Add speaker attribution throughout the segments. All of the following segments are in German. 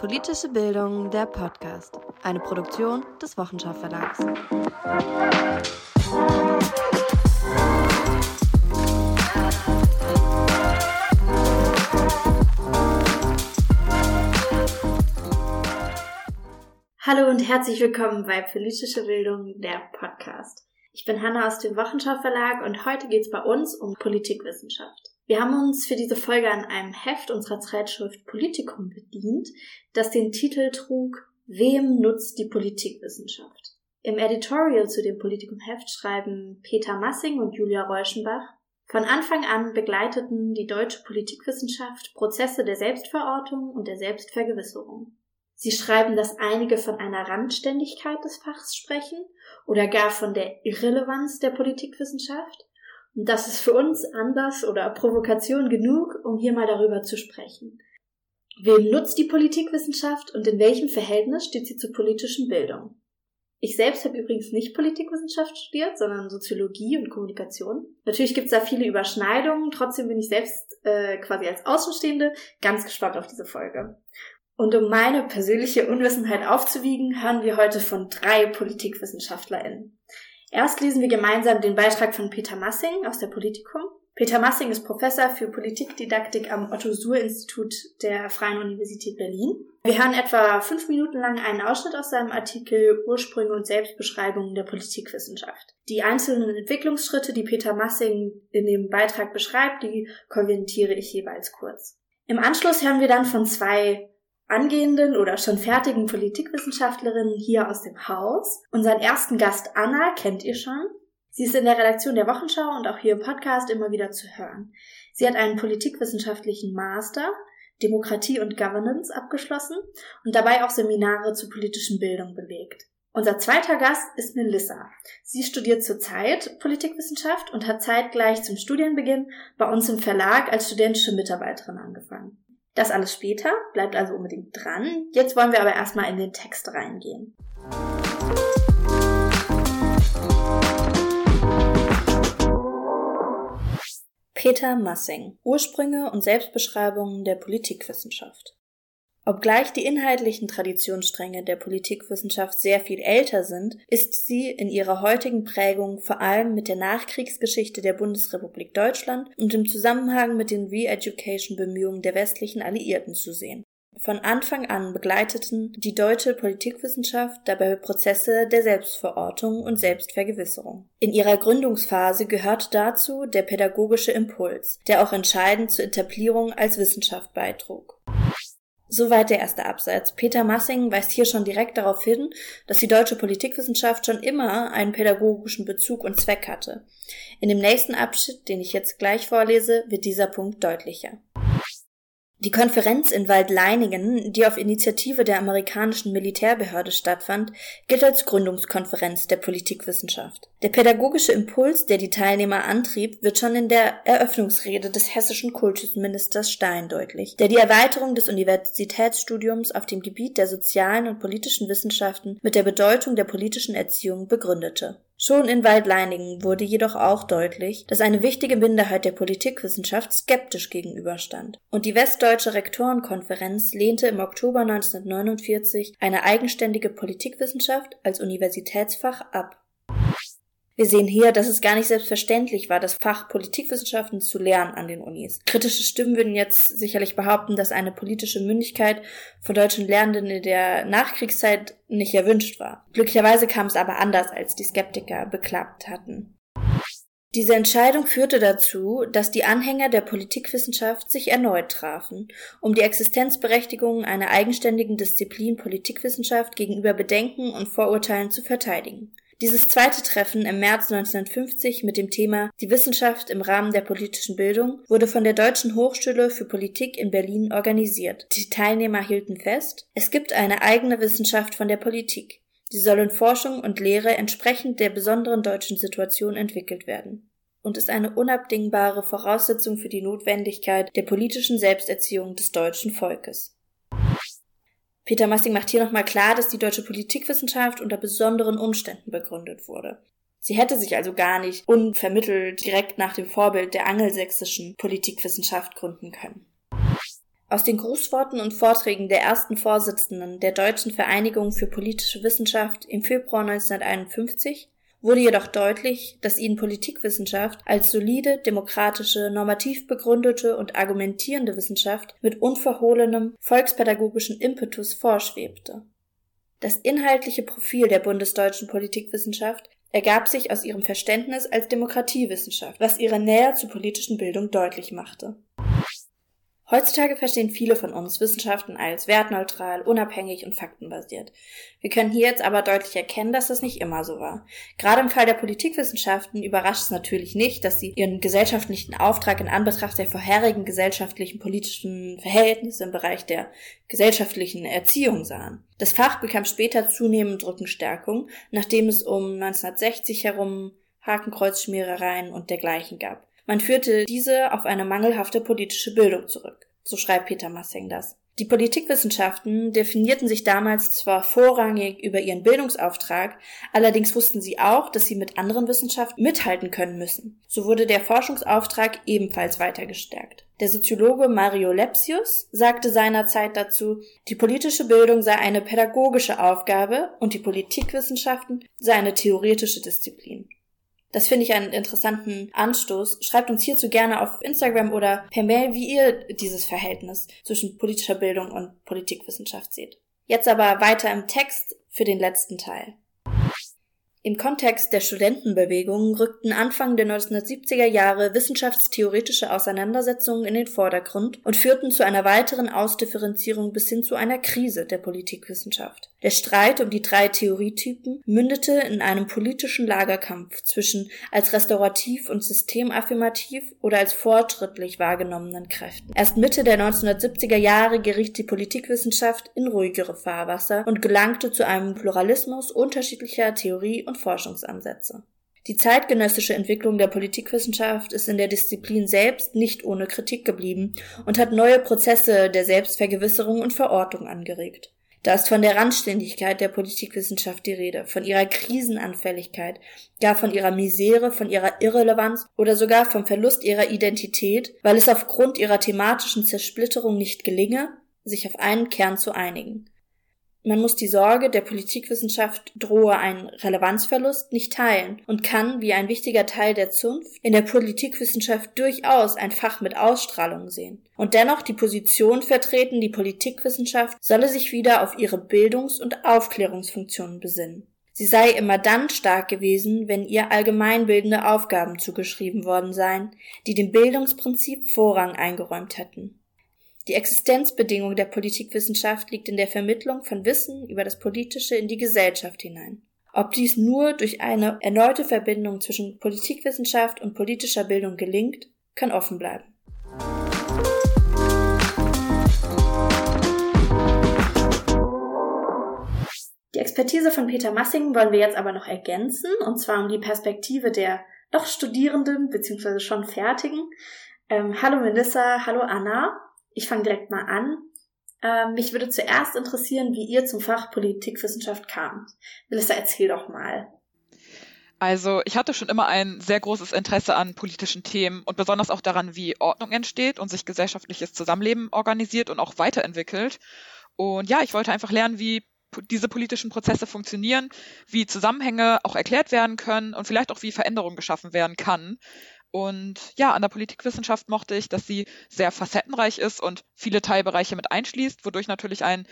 Speaker 1: Politische Bildung, der Podcast. Eine Produktion des Wochenschau Verlags.
Speaker 2: Hallo und herzlich willkommen bei Politische Bildung, der Podcast. Ich bin Hanna aus dem Wochenschau Verlag und heute geht es bei uns um Politikwissenschaft. Wir haben uns für diese Folge an einem Heft unserer Zeitschrift Politikum bedient, das den Titel trug Wem nutzt die Politikwissenschaft? Im Editorial zu dem Politikum-Heft schreiben Peter Massing und Julia Reuschenbach, von Anfang an begleiteten die deutsche Politikwissenschaft Prozesse der Selbstverortung und der Selbstvergewisserung. Sie schreiben, dass einige von einer Randständigkeit des Fachs sprechen oder gar von der Irrelevanz der Politikwissenschaft und das ist für uns Anlass oder Provokation genug, um hier mal darüber zu sprechen. Wem nutzt die Politikwissenschaft und in welchem Verhältnis steht sie zur politischen Bildung? Ich selbst habe übrigens nicht Politikwissenschaft studiert, sondern Soziologie und Kommunikation. Natürlich gibt es da viele Überschneidungen, trotzdem bin ich selbst äh, quasi als Außenstehende ganz gespannt auf diese Folge. Und um meine persönliche Unwissenheit aufzuwiegen, hören wir heute von drei PolitikwissenschaftlerInnen. Erst lesen wir gemeinsam den Beitrag von Peter Massing aus der Politikum. Peter Massing ist Professor für Politikdidaktik am Otto-Suhr-Institut der Freien Universität Berlin. Wir hören etwa fünf Minuten lang einen Ausschnitt aus seinem Artikel Ursprünge und Selbstbeschreibungen der Politikwissenschaft. Die einzelnen Entwicklungsschritte, die Peter Massing in dem Beitrag beschreibt, die kommentiere ich jeweils kurz. Im Anschluss hören wir dann von zwei angehenden oder schon fertigen Politikwissenschaftlerinnen hier aus dem Haus. Unseren ersten Gast Anna kennt ihr schon. Sie ist in der Redaktion der Wochenschau und auch hier im Podcast immer wieder zu hören. Sie hat einen politikwissenschaftlichen Master, Demokratie und Governance abgeschlossen und dabei auch Seminare zur politischen Bildung belegt. Unser zweiter Gast ist Melissa. Sie studiert zurzeit Politikwissenschaft und hat zeitgleich zum Studienbeginn bei uns im Verlag als studentische Mitarbeiterin angefangen. Das alles später, bleibt also unbedingt dran. Jetzt wollen wir aber erstmal in den Text reingehen. Peter Massing Ursprünge und Selbstbeschreibungen der Politikwissenschaft Obgleich die inhaltlichen Traditionsstränge der Politikwissenschaft sehr viel älter sind, ist sie in ihrer heutigen Prägung vor allem mit der Nachkriegsgeschichte der Bundesrepublik Deutschland und im Zusammenhang mit den Re-Education-Bemühungen der westlichen Alliierten zu sehen. Von Anfang an begleiteten die deutsche Politikwissenschaft dabei Prozesse der Selbstverortung und Selbstvergewisserung. In ihrer Gründungsphase gehört dazu der pädagogische Impuls, der auch entscheidend zur Etablierung als Wissenschaft beitrug. Soweit der erste Absatz. Peter Massing weist hier schon direkt darauf hin, dass die deutsche Politikwissenschaft schon immer einen pädagogischen Bezug und Zweck hatte. In dem nächsten Abschnitt, den ich jetzt gleich vorlese, wird dieser Punkt deutlicher. Die Konferenz in Waldleiningen, die auf Initiative der amerikanischen Militärbehörde stattfand, gilt als Gründungskonferenz der Politikwissenschaft. Der pädagogische Impuls, der die Teilnehmer antrieb, wird schon in der Eröffnungsrede des hessischen Kultusministers Stein deutlich, der die Erweiterung des Universitätsstudiums auf dem Gebiet der sozialen und politischen Wissenschaften mit der Bedeutung der politischen Erziehung begründete. Schon in Waldleiningen wurde jedoch auch deutlich, dass eine wichtige Minderheit der Politikwissenschaft skeptisch gegenüberstand. Und die Westdeutsche Rektorenkonferenz lehnte im Oktober 1949 eine eigenständige Politikwissenschaft als Universitätsfach ab. Wir sehen hier, dass es gar nicht selbstverständlich war, das Fach Politikwissenschaften zu lernen an den Unis. Kritische Stimmen würden jetzt sicherlich behaupten, dass eine politische Mündigkeit von deutschen Lernenden in der Nachkriegszeit nicht erwünscht war. Glücklicherweise kam es aber anders, als die Skeptiker beklagt hatten. Diese Entscheidung führte dazu, dass die Anhänger der Politikwissenschaft sich erneut trafen, um die Existenzberechtigung einer eigenständigen Disziplin Politikwissenschaft gegenüber Bedenken und Vorurteilen zu verteidigen. Dieses zweite Treffen im März 1950 mit dem Thema Die Wissenschaft im Rahmen der politischen Bildung wurde von der Deutschen Hochschule für Politik in Berlin organisiert. Die Teilnehmer hielten fest, es gibt eine eigene Wissenschaft von der Politik. Sie soll in Forschung und Lehre entsprechend der besonderen deutschen Situation entwickelt werden und ist eine unabdingbare Voraussetzung für die Notwendigkeit der politischen Selbsterziehung des deutschen Volkes. Peter Massing macht hier nochmal klar, dass die deutsche Politikwissenschaft unter besonderen Umständen begründet wurde. Sie hätte sich also gar nicht unvermittelt direkt nach dem Vorbild der angelsächsischen Politikwissenschaft gründen können. Aus den Grußworten und Vorträgen der ersten Vorsitzenden der Deutschen Vereinigung für politische Wissenschaft im Februar 1951 wurde jedoch deutlich, dass ihnen Politikwissenschaft als solide, demokratische, normativ begründete und argumentierende Wissenschaft mit unverhohlenem volkspädagogischen Impetus vorschwebte. Das inhaltliche Profil der bundesdeutschen Politikwissenschaft ergab sich aus ihrem Verständnis als Demokratiewissenschaft, was ihre Nähe zur politischen Bildung deutlich machte Heutzutage verstehen viele von uns Wissenschaften als wertneutral, unabhängig und faktenbasiert. Wir können hier jetzt aber deutlich erkennen, dass das nicht immer so war. Gerade im Fall der Politikwissenschaften überrascht es natürlich nicht, dass sie ihren gesellschaftlichen Auftrag in Anbetracht der vorherigen gesellschaftlichen politischen Verhältnisse im Bereich der gesellschaftlichen Erziehung sahen. Das Fach bekam später zunehmend Rückenstärkung, nachdem es um 1960 herum Hakenkreuzschmierereien und dergleichen gab. Man führte diese auf eine mangelhafte politische Bildung zurück. So schreibt Peter Massing das. Die Politikwissenschaften definierten sich damals zwar vorrangig über ihren Bildungsauftrag, allerdings wussten sie auch, dass sie mit anderen Wissenschaften mithalten können müssen. So wurde der Forschungsauftrag ebenfalls weiter gestärkt. Der Soziologe Mario Lepsius sagte seinerzeit dazu, die politische Bildung sei eine pädagogische Aufgabe und die Politikwissenschaften sei eine theoretische Disziplin. Das finde ich einen interessanten Anstoß. Schreibt uns hierzu gerne auf Instagram oder per Mail, wie ihr dieses Verhältnis zwischen politischer Bildung und Politikwissenschaft seht. Jetzt aber weiter im Text für den letzten Teil. Im Kontext der Studentenbewegung rückten Anfang der 1970er Jahre wissenschaftstheoretische Auseinandersetzungen in den Vordergrund und führten zu einer weiteren Ausdifferenzierung bis hin zu einer Krise der Politikwissenschaft. Der Streit um die drei Theorietypen mündete in einem politischen Lagerkampf zwischen als restaurativ und systemaffirmativ oder als fortschrittlich wahrgenommenen Kräften. Erst Mitte der 1970er Jahre geriet die Politikwissenschaft in ruhigere Fahrwasser und gelangte zu einem Pluralismus unterschiedlicher Theorie und Forschungsansätze. Die zeitgenössische Entwicklung der Politikwissenschaft ist in der Disziplin selbst nicht ohne Kritik geblieben und hat neue Prozesse der Selbstvergewisserung und Verortung angeregt. Da ist von der Randständigkeit der Politikwissenschaft die Rede, von ihrer Krisenanfälligkeit, gar von ihrer Misere, von ihrer Irrelevanz oder sogar vom Verlust ihrer Identität, weil es aufgrund ihrer thematischen Zersplitterung nicht gelinge, sich auf einen Kern zu einigen. Man muss die Sorge, der Politikwissenschaft drohe ein Relevanzverlust, nicht teilen und kann, wie ein wichtiger Teil der Zunft, in der Politikwissenschaft durchaus ein Fach mit Ausstrahlung sehen. Und dennoch die Position vertreten, die Politikwissenschaft solle sich wieder auf ihre Bildungs- und Aufklärungsfunktionen besinnen. Sie sei immer dann stark gewesen, wenn ihr allgemeinbildende Aufgaben zugeschrieben worden seien, die dem Bildungsprinzip Vorrang eingeräumt hätten. Die Existenzbedingung der Politikwissenschaft liegt in der Vermittlung von Wissen über das Politische in die Gesellschaft hinein. Ob dies nur durch eine erneute Verbindung zwischen Politikwissenschaft und politischer Bildung gelingt, kann offen bleiben. Die Expertise von Peter Massing wollen wir jetzt aber noch ergänzen, und zwar um die Perspektive der noch Studierenden bzw. schon Fertigen. Ähm, hallo Melissa, hallo Anna. Ich fange direkt mal an. Ähm, mich würde zuerst interessieren, wie ihr zum Fach Politikwissenschaft kamt. Melissa, erzähl doch mal.
Speaker 3: Also ich hatte schon immer ein sehr großes Interesse an politischen Themen und besonders auch daran, wie Ordnung entsteht und sich gesellschaftliches Zusammenleben organisiert und auch weiterentwickelt. Und ja, ich wollte einfach lernen, wie diese politischen Prozesse funktionieren, wie Zusammenhänge auch erklärt werden können und vielleicht auch wie Veränderung geschaffen werden kann. Und ja, an der Politikwissenschaft mochte ich, dass sie sehr facettenreich ist und viele Teilbereiche mit einschließt, wodurch natürlich ein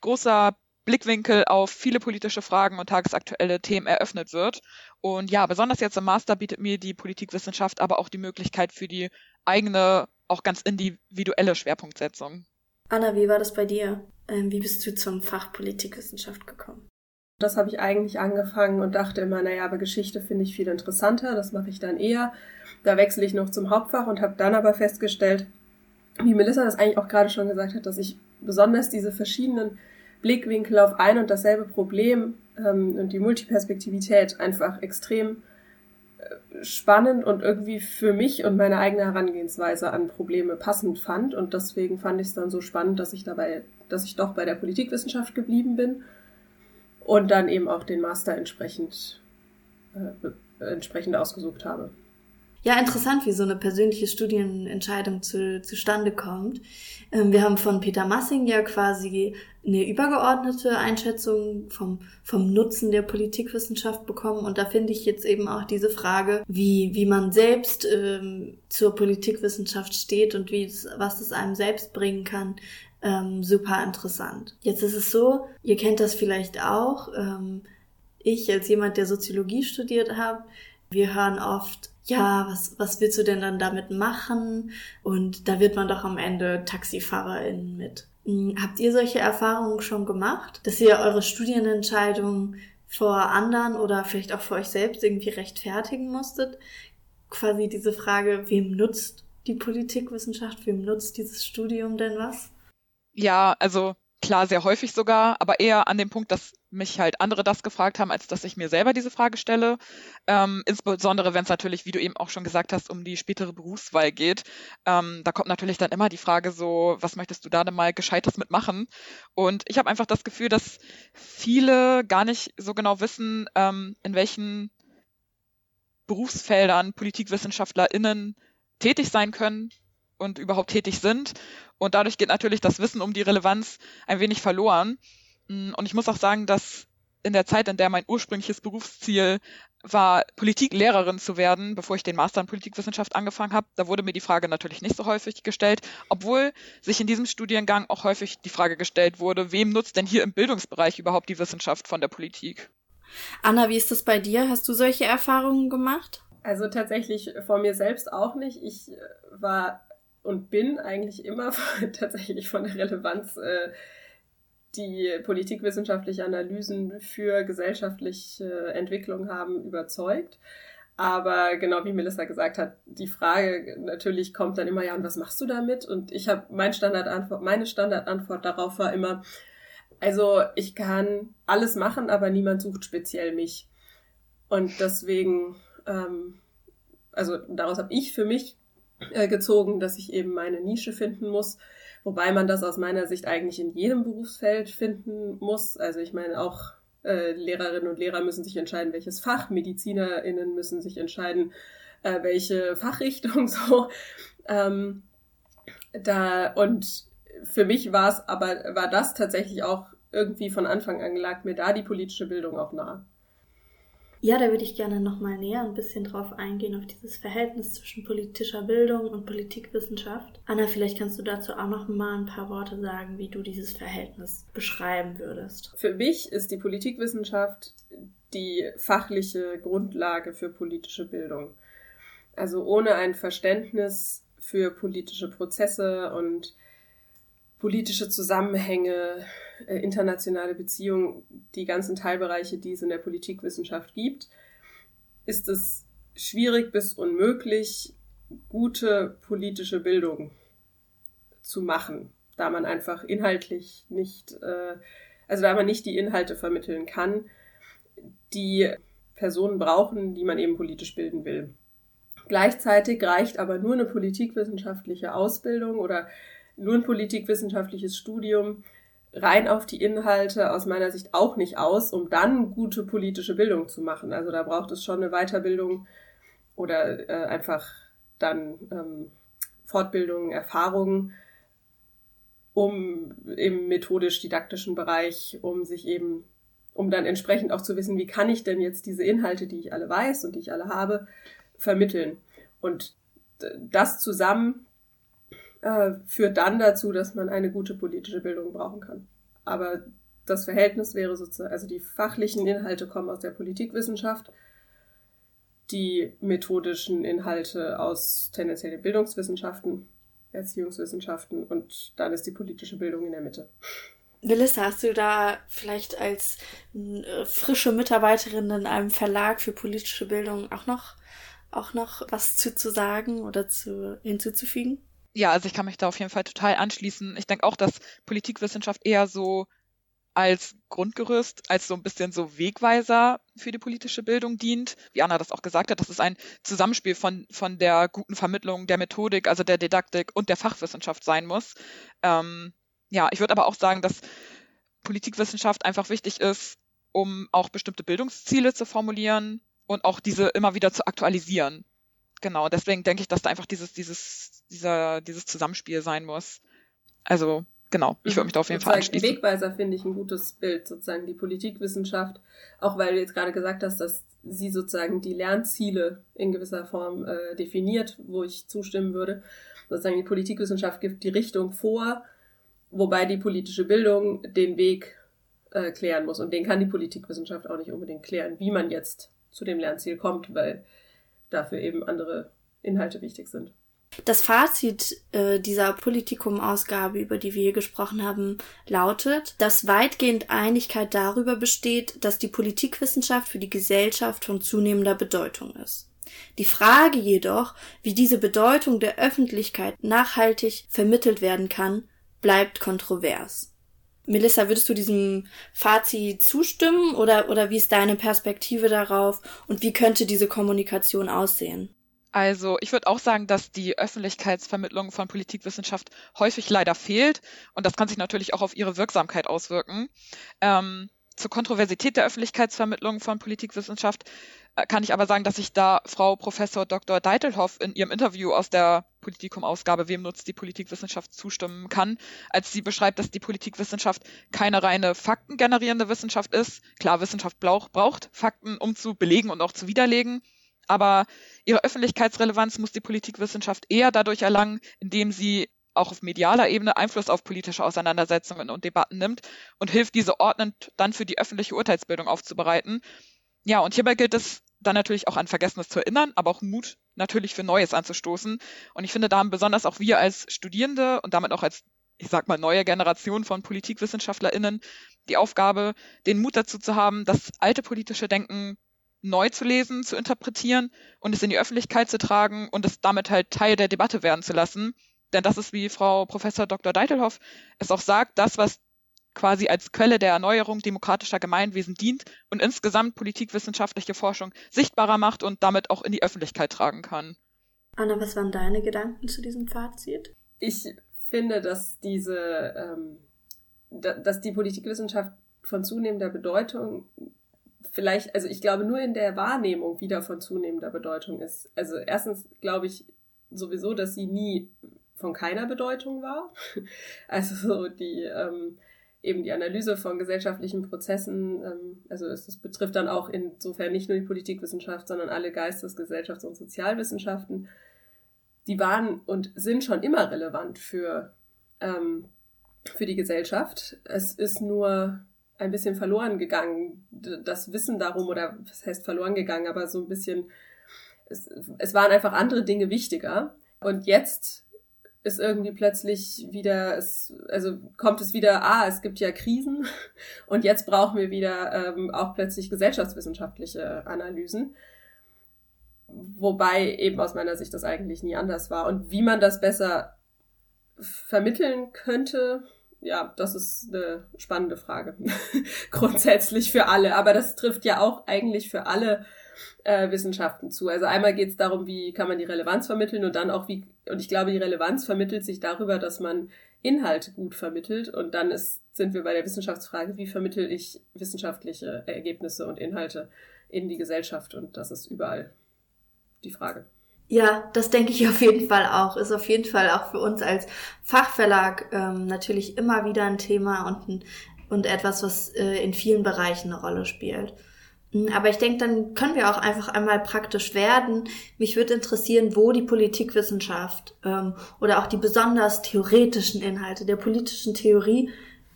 Speaker 3: großer Blickwinkel auf viele politische Fragen und tagesaktuelle Themen eröffnet wird. Und ja, besonders jetzt im Master bietet mir die Politikwissenschaft aber auch die Möglichkeit für die eigene, auch ganz individuelle Schwerpunktsetzung.
Speaker 2: Anna, wie war das bei dir? Ähm, wie bist du zum Fach Politikwissenschaft gekommen?
Speaker 4: Das habe ich eigentlich angefangen und dachte immer, naja, aber Geschichte finde ich viel interessanter, das mache ich dann eher. Da wechsle ich noch zum Hauptfach und habe dann aber festgestellt, wie Melissa das eigentlich auch gerade schon gesagt hat, dass ich besonders diese verschiedenen Blickwinkel auf ein und dasselbe Problem ähm, und die Multiperspektivität einfach extrem äh, spannend und irgendwie für mich und meine eigene Herangehensweise an Probleme passend fand. Und deswegen fand ich es dann so spannend, dass ich dabei, dass ich doch bei der Politikwissenschaft geblieben bin und dann eben auch den Master entsprechend, äh, entsprechend ausgesucht habe.
Speaker 2: Ja, interessant, wie so eine persönliche Studienentscheidung zu, zustande kommt. Ähm, wir haben von Peter Massing ja quasi eine übergeordnete Einschätzung vom, vom Nutzen der Politikwissenschaft bekommen. Und da finde ich jetzt eben auch diese Frage, wie, wie man selbst ähm, zur Politikwissenschaft steht und wie es, was es einem selbst bringen kann, ähm, super interessant. Jetzt ist es so, ihr kennt das vielleicht auch, ähm, ich als jemand, der Soziologie studiert habe, wir hören oft, ja, was, was willst du denn dann damit machen? Und da wird man doch am Ende TaxifahrerInnen mit. Hm, habt ihr solche Erfahrungen schon gemacht, dass ihr eure Studienentscheidung vor anderen oder vielleicht auch vor euch selbst irgendwie rechtfertigen musstet? Quasi diese Frage, wem nutzt die Politikwissenschaft, wem nutzt dieses Studium denn was?
Speaker 3: Ja, also klar, sehr häufig sogar, aber eher an dem Punkt, dass mich halt andere das gefragt haben, als dass ich mir selber diese Frage stelle. Ähm, insbesondere, wenn es natürlich, wie du eben auch schon gesagt hast, um die spätere Berufswahl geht. Ähm, da kommt natürlich dann immer die Frage so, was möchtest du da denn mal Gescheites mitmachen? Und ich habe einfach das Gefühl, dass viele gar nicht so genau wissen, ähm, in welchen Berufsfeldern PolitikwissenschaftlerInnen tätig sein können und überhaupt tätig sind. Und dadurch geht natürlich das Wissen um die Relevanz ein wenig verloren. Mm, und ich muss auch sagen, dass in der Zeit, in der mein ursprüngliches Berufsziel war, Politiklehrerin zu werden, bevor ich den Master in Politikwissenschaft angefangen habe, da wurde mir die Frage natürlich nicht so häufig gestellt, obwohl sich in diesem Studiengang auch häufig die Frage gestellt wurde, wem nutzt denn hier im Bildungsbereich überhaupt die Wissenschaft von der Politik?
Speaker 2: Anna, wie ist das bei dir? Hast du solche Erfahrungen gemacht?
Speaker 4: Also tatsächlich vor mir selbst auch nicht. Ich äh, war und bin eigentlich immer tatsächlich von der Relevanz äh, die politikwissenschaftliche Analysen für gesellschaftliche Entwicklung haben, überzeugt. Aber genau wie Melissa gesagt hat, die Frage natürlich kommt dann immer, ja, und was machst du damit? Und ich habe mein Standardantwort, meine Standardantwort darauf war immer, also ich kann alles machen, aber niemand sucht speziell mich. Und deswegen, ähm, also daraus habe ich für mich äh, gezogen, dass ich eben meine Nische finden muss Wobei man das aus meiner Sicht eigentlich in jedem Berufsfeld finden muss. Also ich meine auch äh, Lehrerinnen und Lehrer müssen sich entscheiden, welches Fach, MedizinerInnen müssen sich entscheiden, äh, welche Fachrichtung so. Ähm, da und für mich war es aber war das tatsächlich auch irgendwie von Anfang an lag mir da die politische Bildung auch nah.
Speaker 2: Ja, da würde ich gerne nochmal näher ein bisschen drauf eingehen, auf dieses Verhältnis zwischen politischer Bildung und Politikwissenschaft. Anna, vielleicht kannst du dazu auch noch mal ein paar Worte sagen, wie du dieses Verhältnis beschreiben würdest.
Speaker 4: Für mich ist die Politikwissenschaft die fachliche Grundlage für politische Bildung. Also ohne ein Verständnis für politische Prozesse und politische Zusammenhänge, internationale Beziehungen, die ganzen Teilbereiche, die es in der Politikwissenschaft gibt, ist es schwierig bis unmöglich, gute politische Bildung zu machen, da man einfach inhaltlich nicht, äh, also da man nicht die Inhalte vermitteln kann, die Personen brauchen, die man eben politisch bilden will. Gleichzeitig reicht aber nur eine politikwissenschaftliche Ausbildung oder nur ein politikwissenschaftliches Studium rein auf die Inhalte aus meiner Sicht auch nicht aus, um dann gute politische Bildung zu machen. Also da braucht es schon eine Weiterbildung oder äh, einfach dann ähm, Fortbildung, Erfahrungen, um im methodisch-didaktischen Bereich, um sich eben, um dann entsprechend auch zu wissen, wie kann ich denn jetzt diese Inhalte, die ich alle weiß und die ich alle habe, vermitteln. Und das zusammen äh, führt dann dazu, dass man eine gute politische Bildung brauchen kann. Aber das Verhältnis wäre sozusagen, also die fachlichen Inhalte kommen aus der Politikwissenschaft, die methodischen Inhalte aus tendenziell den Bildungswissenschaften, Erziehungswissenschaften und dann ist die politische Bildung in der Mitte.
Speaker 2: Melissa, hast du da vielleicht als äh, frische Mitarbeiterin in einem Verlag für politische Bildung auch noch, auch noch was zu, zu sagen oder zu, hinzuzufügen?
Speaker 3: Ja, also ich kann mich da auf jeden Fall total anschließen. Ich denke auch, dass Politikwissenschaft eher so als Grundgerüst, als so ein bisschen so Wegweiser für die politische Bildung dient. Wie Anna das auch gesagt hat, das ist ein Zusammenspiel von, von der guten Vermittlung der Methodik, also der Didaktik und der Fachwissenschaft sein muss. Ähm, ja, ich würde aber auch sagen, dass Politikwissenschaft einfach wichtig ist, um auch bestimmte Bildungsziele zu formulieren und auch diese immer wieder zu aktualisieren. Genau, deswegen denke ich, dass da einfach dieses, dieses, dieser, dieses Zusammenspiel sein muss. Also, genau, ich würde mich da auf jeden Fall anschließen.
Speaker 4: Wegweiser finde ich ein gutes Bild, sozusagen die Politikwissenschaft, auch weil du jetzt gerade gesagt hast, dass sie sozusagen die Lernziele in gewisser Form äh, definiert, wo ich zustimmen würde. Sozusagen die Politikwissenschaft gibt die Richtung vor, wobei die politische Bildung den Weg äh, klären muss. Und den kann die Politikwissenschaft auch nicht unbedingt klären, wie man jetzt zu dem Lernziel kommt, weil dafür eben andere Inhalte wichtig sind.
Speaker 2: Das Fazit äh, dieser Politikum-Ausgabe, über die wir hier gesprochen haben, lautet, dass weitgehend Einigkeit darüber besteht, dass die Politikwissenschaft für die Gesellschaft von zunehmender Bedeutung ist. Die Frage jedoch, wie diese Bedeutung der Öffentlichkeit nachhaltig vermittelt werden kann, bleibt kontrovers. Melissa, würdest du diesem Fazit zustimmen oder, oder wie ist deine Perspektive darauf und wie könnte diese Kommunikation aussehen?
Speaker 3: Also ich würde auch sagen, dass die Öffentlichkeitsvermittlung von Politikwissenschaft häufig leider fehlt und das kann sich natürlich auch auf ihre Wirksamkeit auswirken. Ähm, zur Kontroversität der Öffentlichkeitsvermittlung von Politikwissenschaft äh, kann ich aber sagen, dass ich da Frau Professor Dr. Deitelhoff in ihrem Interview aus der Politikum-Ausgabe Wem nutzt die Politikwissenschaft zustimmen kann, als sie beschreibt, dass die Politikwissenschaft keine reine faktengenerierende Wissenschaft ist. Klar, Wissenschaft braucht Fakten, um zu belegen und auch zu widerlegen. Aber ihre Öffentlichkeitsrelevanz muss die Politikwissenschaft eher dadurch erlangen, indem sie auch auf medialer Ebene Einfluss auf politische Auseinandersetzungen und Debatten nimmt und hilft, diese ordnend dann für die öffentliche Urteilsbildung aufzubereiten. Ja, und hierbei gilt es dann natürlich auch an Vergessenes zu erinnern, aber auch Mut natürlich für Neues anzustoßen. Und ich finde, da haben besonders auch wir als Studierende und damit auch als, ich sag mal, neue Generation von PolitikwissenschaftlerInnen die Aufgabe, den Mut dazu zu haben, das alte politische Denken neu zu lesen, zu interpretieren und es in die Öffentlichkeit zu tragen und es damit halt Teil der Debatte werden zu lassen. Denn das ist, wie Frau Professor Dr. Deitelhoff es auch sagt, das, was quasi als Quelle der Erneuerung demokratischer Gemeinwesen dient und insgesamt politikwissenschaftliche Forschung sichtbarer macht und damit auch in die Öffentlichkeit tragen kann.
Speaker 2: Anna, was waren deine Gedanken zu diesem Fazit?
Speaker 4: Ich finde, dass diese, ähm, dass die Politikwissenschaft von zunehmender Bedeutung vielleicht, also ich glaube nur in der Wahrnehmung wieder von zunehmender Bedeutung ist. Also erstens glaube ich sowieso, dass sie nie von keiner Bedeutung war. Also so die ähm, eben die Analyse von gesellschaftlichen Prozessen, ähm, also es, das betrifft dann auch insofern nicht nur die Politikwissenschaft, sondern alle Geistes-, Gesellschafts- und Sozialwissenschaften, die waren und sind schon immer relevant für, ähm, für die Gesellschaft. Es ist nur ein bisschen verloren gegangen, das Wissen darum, oder was heißt verloren gegangen, aber so ein bisschen, es, es waren einfach andere Dinge wichtiger. Und jetzt ist irgendwie plötzlich wieder, es, also kommt es wieder, ah, es gibt ja Krisen und jetzt brauchen wir wieder ähm, auch plötzlich gesellschaftswissenschaftliche Analysen. Wobei eben aus meiner Sicht das eigentlich nie anders war. Und wie man das besser vermitteln könnte, ja, das ist eine spannende Frage. Grundsätzlich für alle. Aber das trifft ja auch eigentlich für alle äh, Wissenschaften zu. Also einmal geht es darum, wie kann man die Relevanz vermitteln und dann auch wie, und ich glaube, die Relevanz vermittelt sich darüber, dass man Inhalte gut vermittelt und dann ist, sind wir bei der Wissenschaftsfrage, wie vermittel ich wissenschaftliche Ergebnisse und Inhalte in die Gesellschaft und das ist überall die Frage.
Speaker 2: Ja, das denke ich auf jeden Fall auch. Ist auf jeden Fall auch für uns als Fachverlag ähm, natürlich immer wieder ein Thema und, und etwas, was äh, in vielen Bereichen eine Rolle spielt. Hm, aber ich denke, dann können wir auch einfach einmal praktisch werden. Mich würde interessieren, wo die Politikwissenschaft ähm, oder auch die besonders theoretischen Inhalte der politischen Theorie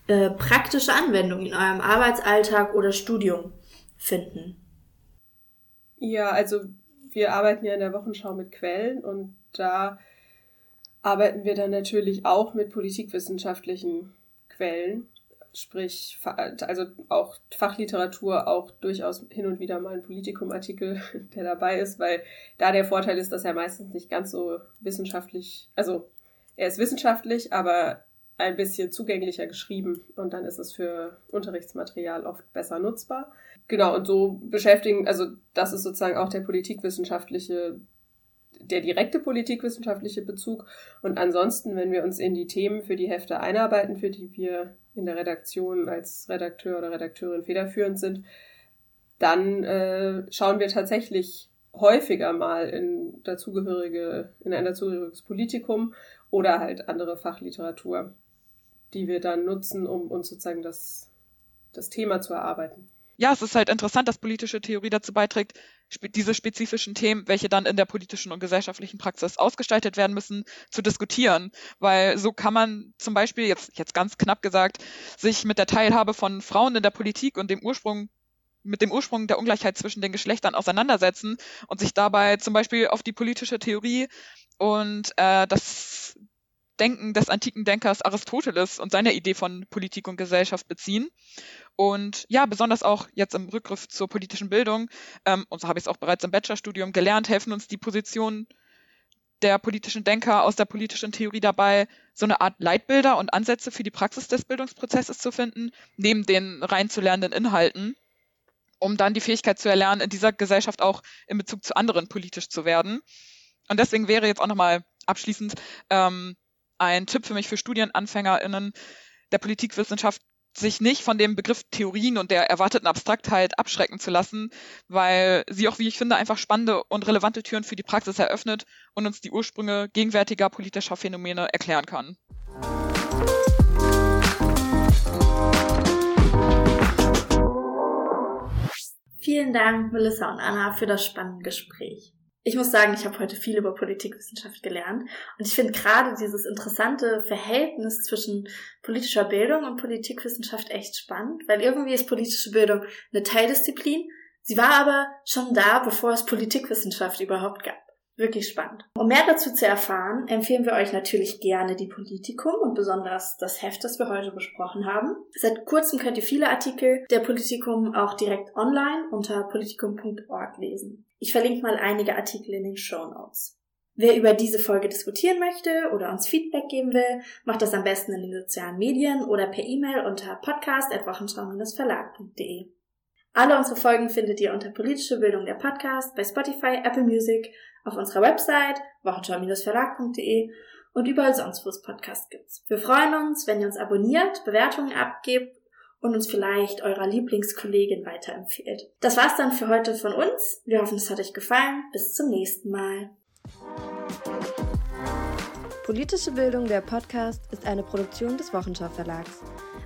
Speaker 2: äh, praktische Anwendung in eurem Arbeitsalltag oder Studium finden.
Speaker 4: Ja, also wir arbeiten ja in der Wochenschau mit Quellen und da arbeiten wir dann natürlich auch mit politikwissenschaftlichen Quellen sprich, also auch Fachliteratur, auch durchaus hin und wieder mal ein Politikumartikel, der dabei ist, weil da der Vorteil ist, dass er meistens nicht ganz so wissenschaftlich, also er ist wissenschaftlich, aber ein bisschen zugänglicher geschrieben und dann ist es für Unterrichtsmaterial oft besser nutzbar. Genau, und so beschäftigen, also das ist sozusagen auch der politikwissenschaftliche der direkte politikwissenschaftliche Bezug. Und ansonsten, wenn wir uns in die Themen für die Hefte einarbeiten, für die wir in der Redaktion als Redakteur oder Redakteurin federführend sind, dann äh, schauen wir tatsächlich häufiger mal in dazugehörige, in ein dazugehöriges Politikum oder halt andere Fachliteratur, die wir dann nutzen, um uns sozusagen das, das Thema zu erarbeiten.
Speaker 3: Ja, es ist halt interessant, dass politische Theorie dazu beiträgt, diese spezifischen Themen, welche dann in der politischen und gesellschaftlichen Praxis ausgestaltet werden müssen, zu diskutieren. Weil so kann man zum Beispiel, jetzt, jetzt ganz knapp gesagt, sich mit der Teilhabe von Frauen in der Politik und dem Ursprung mit dem Ursprung der Ungleichheit zwischen den Geschlechtern auseinandersetzen und sich dabei zum Beispiel auf die politische Theorie und äh, das Denken des antiken Denkers Aristoteles und seine Idee von Politik und Gesellschaft beziehen. Und ja, besonders auch jetzt im Rückgriff zur politischen Bildung, ähm, und so habe ich es auch bereits im Bachelorstudium gelernt, helfen uns die Positionen der politischen Denker aus der politischen Theorie dabei, so eine Art Leitbilder und Ansätze für die Praxis des Bildungsprozesses zu finden, neben den rein zu lernenden Inhalten um dann die Fähigkeit zu erlernen, in dieser Gesellschaft auch in Bezug zu anderen politisch zu werden. Und deswegen wäre jetzt auch nochmal abschließend ähm, ein Tipp für mich für StudienanfängerInnen der Politikwissenschaft, sich nicht von dem Begriff Theorien und der erwarteten Abstraktheit abschrecken zu lassen, weil sie auch, wie ich finde, einfach spannende und relevante Türen für die Praxis eröffnet und uns die Ursprünge gegenwärtiger politischer Phänomene erklären kann.
Speaker 2: Vielen Dank, Melissa und Anna, für das spannende Gespräch. Ich muss sagen, ich habe heute viel über Politikwissenschaft gelernt und ich finde gerade dieses interessante Verhältnis zwischen politischer Bildung und Politikwissenschaft echt spannend, weil irgendwie ist politische Bildung eine Teildisziplin. Sie war aber schon da, bevor es Politikwissenschaft überhaupt gab. Wirklich spannend. Um mehr dazu zu erfahren, empfehlen wir euch natürlich gerne die Politikum und besonders das Heft, das wir heute besprochen haben. Seit kurzem könnt ihr viele Artikel der Politikum auch direkt online unter politikum.org lesen. Ich verlinke mal einige Artikel in den Show Notes. Wer über diese Folge diskutieren möchte oder uns Feedback geben will, macht das am besten in den sozialen Medien oder per E-Mail unter podcast.wochenschau-verlag.de. Alle unsere Folgen findet ihr unter politische Bildung der Podcast bei Spotify, Apple Music auf unserer Website wochenschau-verlag.de und überall sonst, wo es Podcasts gibt. Wir freuen uns, wenn ihr uns abonniert, Bewertungen abgebt und uns vielleicht eurer Lieblingskollegin weiterempfehlt. Das war's dann für heute von uns. Wir hoffen, es hat euch gefallen. Bis zum nächsten Mal.
Speaker 1: Politische Bildung der Podcast ist eine Produktion des Wochenschau Verlags.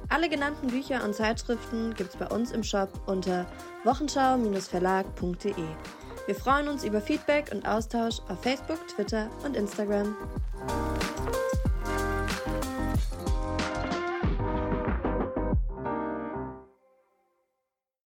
Speaker 1: Alle genannten Bücher und Zeitschriften gibt's bei uns im Shop unter wochenschau-verlag.de. Wir freuen uns über Feedback und Austausch auf Facebook, Twitter und Instagram.